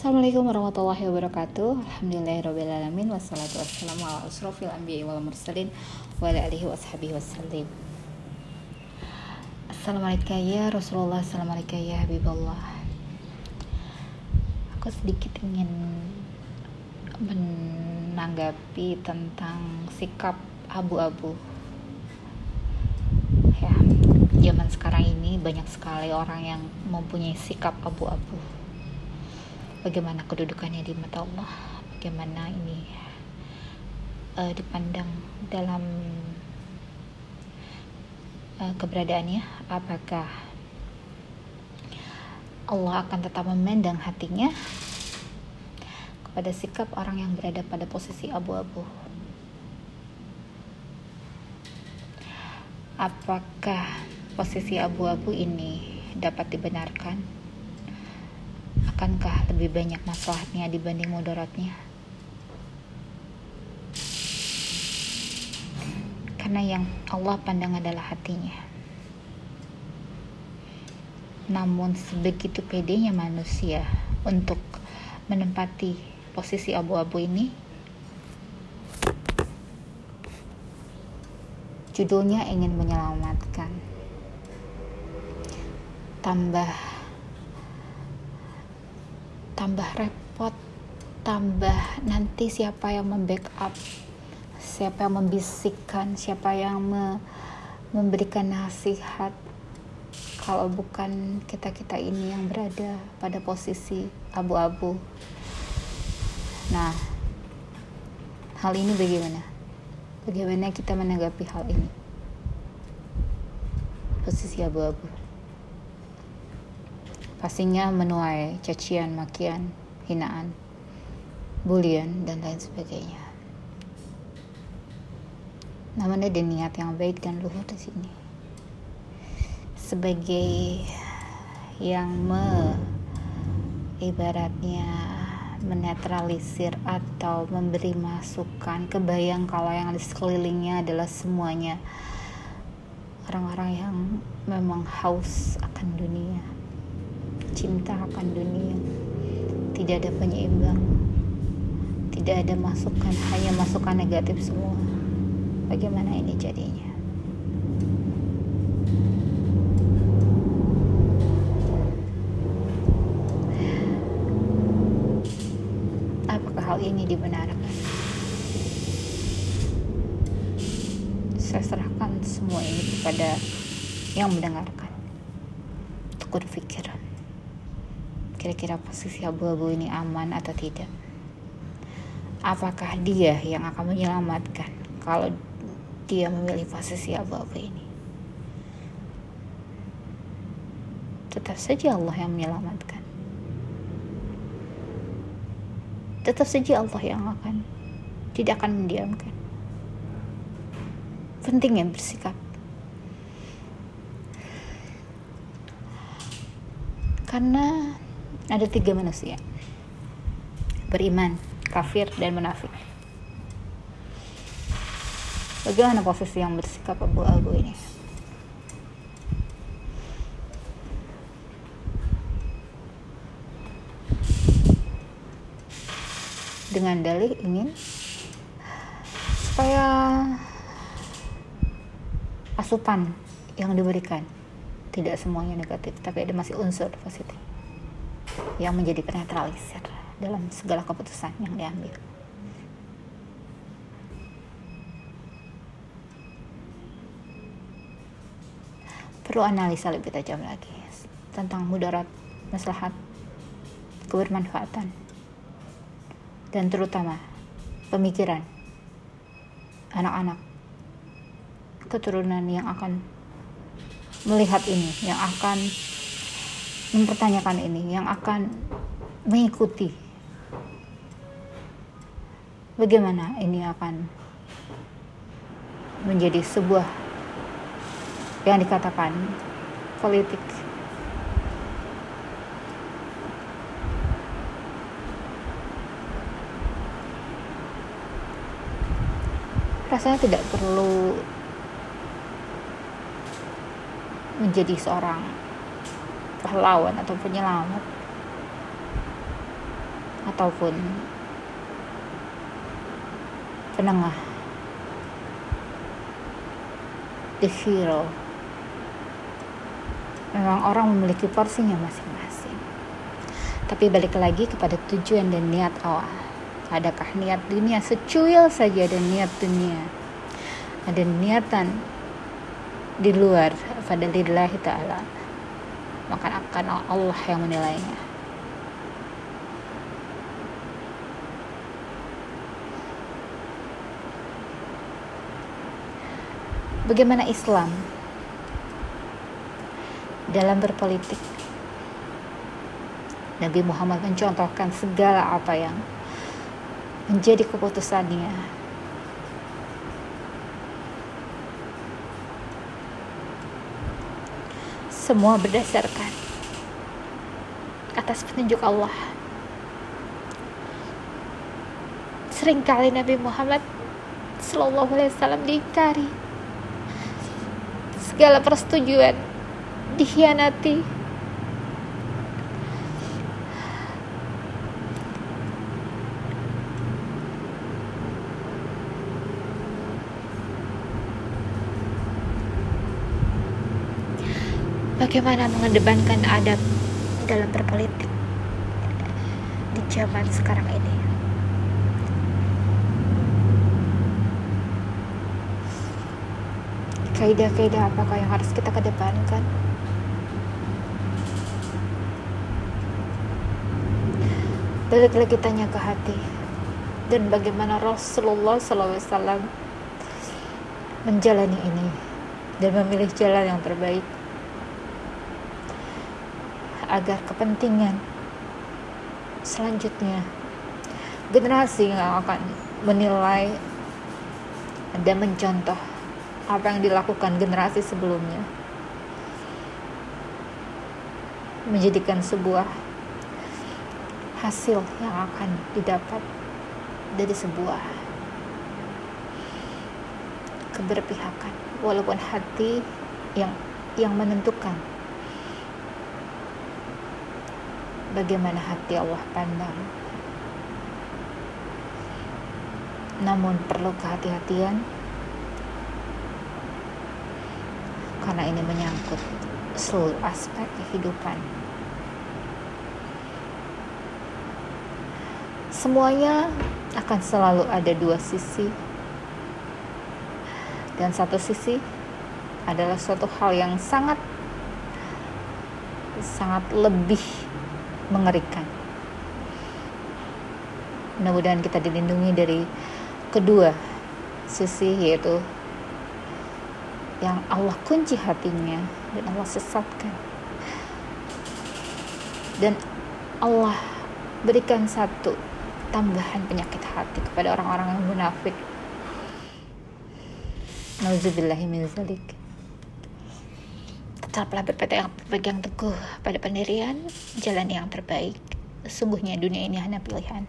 Assalamualaikum warahmatullahi wabarakatuh. Alhamdulillahirrahmanirrahim Wassalatu wassalamu ala anbiya wal mursalin Wa ala alihi Assalamualaikum ya Rasulullah. Assalamualaikum ya Habibullah. Aku sedikit ingin menanggapi tentang sikap abu-abu. Ya zaman sekarang ini banyak sekali orang yang mempunyai sikap abu-abu bagaimana kedudukannya di mata Allah? Bagaimana ini uh, dipandang dalam uh, keberadaannya? Apakah Allah akan tetap memandang hatinya kepada sikap orang yang berada pada posisi abu-abu? Apakah posisi abu-abu ini dapat dibenarkan? Akankah lebih banyak masalahnya dibanding mudaratnya? Karena yang Allah pandang adalah hatinya. Namun sebegitu pedenya manusia untuk menempati posisi abu-abu ini Judulnya ingin menyelamatkan. Tambah tambah repot, tambah nanti siapa yang membackup, siapa yang membisikkan, siapa yang me memberikan nasihat kalau bukan kita-kita ini yang berada pada posisi abu-abu. Nah, hal ini bagaimana? Bagaimana kita menanggapi hal ini? Posisi abu-abu. Pastinya menuai cacian, makian, hinaan, bulian, dan lain sebagainya. Namun ada niat yang baik dan luhur di sini. Sebagai yang me ibaratnya menetralisir atau memberi masukan kebayang kalau yang di sekelilingnya adalah semuanya orang-orang yang memang haus akan dunia cinta akan dunia. Tidak ada penyeimbang. Tidak ada masukan hanya masukan negatif semua. Bagaimana ini jadinya? Hal ini dibenarkan. Saya serahkan semua ini kepada yang mendengarkan. Untuk berpikir kira-kira posisi abu-abu ini aman atau tidak. Apakah dia yang akan menyelamatkan kalau dia memilih posisi abu-abu ini? Tetap saja Allah yang menyelamatkan. tetap saja Allah yang akan tidak akan mendiamkan. Penting yang bersikap. Karena ada tiga manusia. Beriman, kafir, dan munafik. Bagaimana posisi yang bersikap abu-abu ini? dengan dalih ingin supaya asupan yang diberikan tidak semuanya negatif tapi ada masih unsur positif yang menjadi penetralisir dalam segala keputusan yang diambil. Perlu analisa lebih tajam lagi tentang mudarat maslahat kebermanfaatan dan terutama pemikiran anak-anak keturunan yang akan melihat ini, yang akan mempertanyakan ini, yang akan mengikuti. Bagaimana ini akan menjadi sebuah yang dikatakan politik? Rasanya tidak perlu menjadi seorang pahlawan atau penyelamat. Ataupun penengah. The hero. Memang orang memiliki porsinya masing-masing. Tapi balik lagi kepada tujuan dan niat awal. Adakah niat dunia secuil saja dan niat dunia? Ada niatan di luar pada lillahi ta'ala maka akan Allah yang menilainya Bagaimana Islam dalam berpolitik? Nabi Muhammad mencontohkan segala apa yang menjadi keputusannya. Semua berdasarkan atas petunjuk Allah. Seringkali Nabi Muhammad Sallallahu Alaihi Wasallam diingkari segala persetujuan dikhianati bagaimana mengedepankan adab dalam berpolitik di zaman sekarang ini? Kaidah-kaidah apakah yang harus kita kedepankan? Balik lagi tanya ke hati? Dan bagaimana Rasulullah SAW menjalani ini dan memilih jalan yang terbaik agar kepentingan selanjutnya. Generasi yang akan menilai dan mencontoh apa yang dilakukan generasi sebelumnya menjadikan sebuah hasil yang akan didapat dari sebuah keberpihakan. Walaupun hati yang yang menentukan bagaimana hati Allah pandang. Namun perlu kehati-hatian. Karena ini menyangkut seluruh aspek kehidupan. Semuanya akan selalu ada dua sisi, dan satu sisi adalah suatu hal yang sangat sangat lebih mengerikan. Mudah-mudahan kita dilindungi dari kedua sisi yaitu yang Allah kunci hatinya dan Allah sesatkan. Dan Allah berikan satu tambahan penyakit hati kepada orang-orang yang munafik. Nauzubillahi min Tetaplah berpegang, berpegang teguh pada pendirian jalan yang terbaik. Sungguhnya dunia ini hanya pilihan.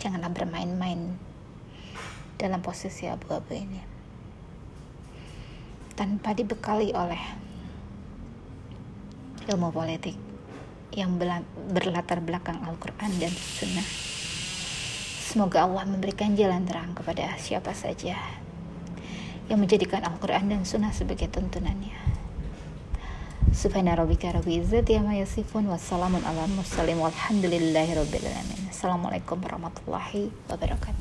Janganlah bermain-main dalam posisi abu-abu ini tanpa dibekali oleh ilmu politik yang berlatar belakang Al-Quran dan Sunnah. Semoga Allah memberikan jalan terang kepada siapa saja yang menjadikan Al-Quran dan Sunnah sebagai tuntunannya. Subhana rabbika rabbil izzati amma yasifun wassalamun ala mursalin walhamdulillahi rabbil alamin. Assalamualaikum warahmatullahi wabarakatuh.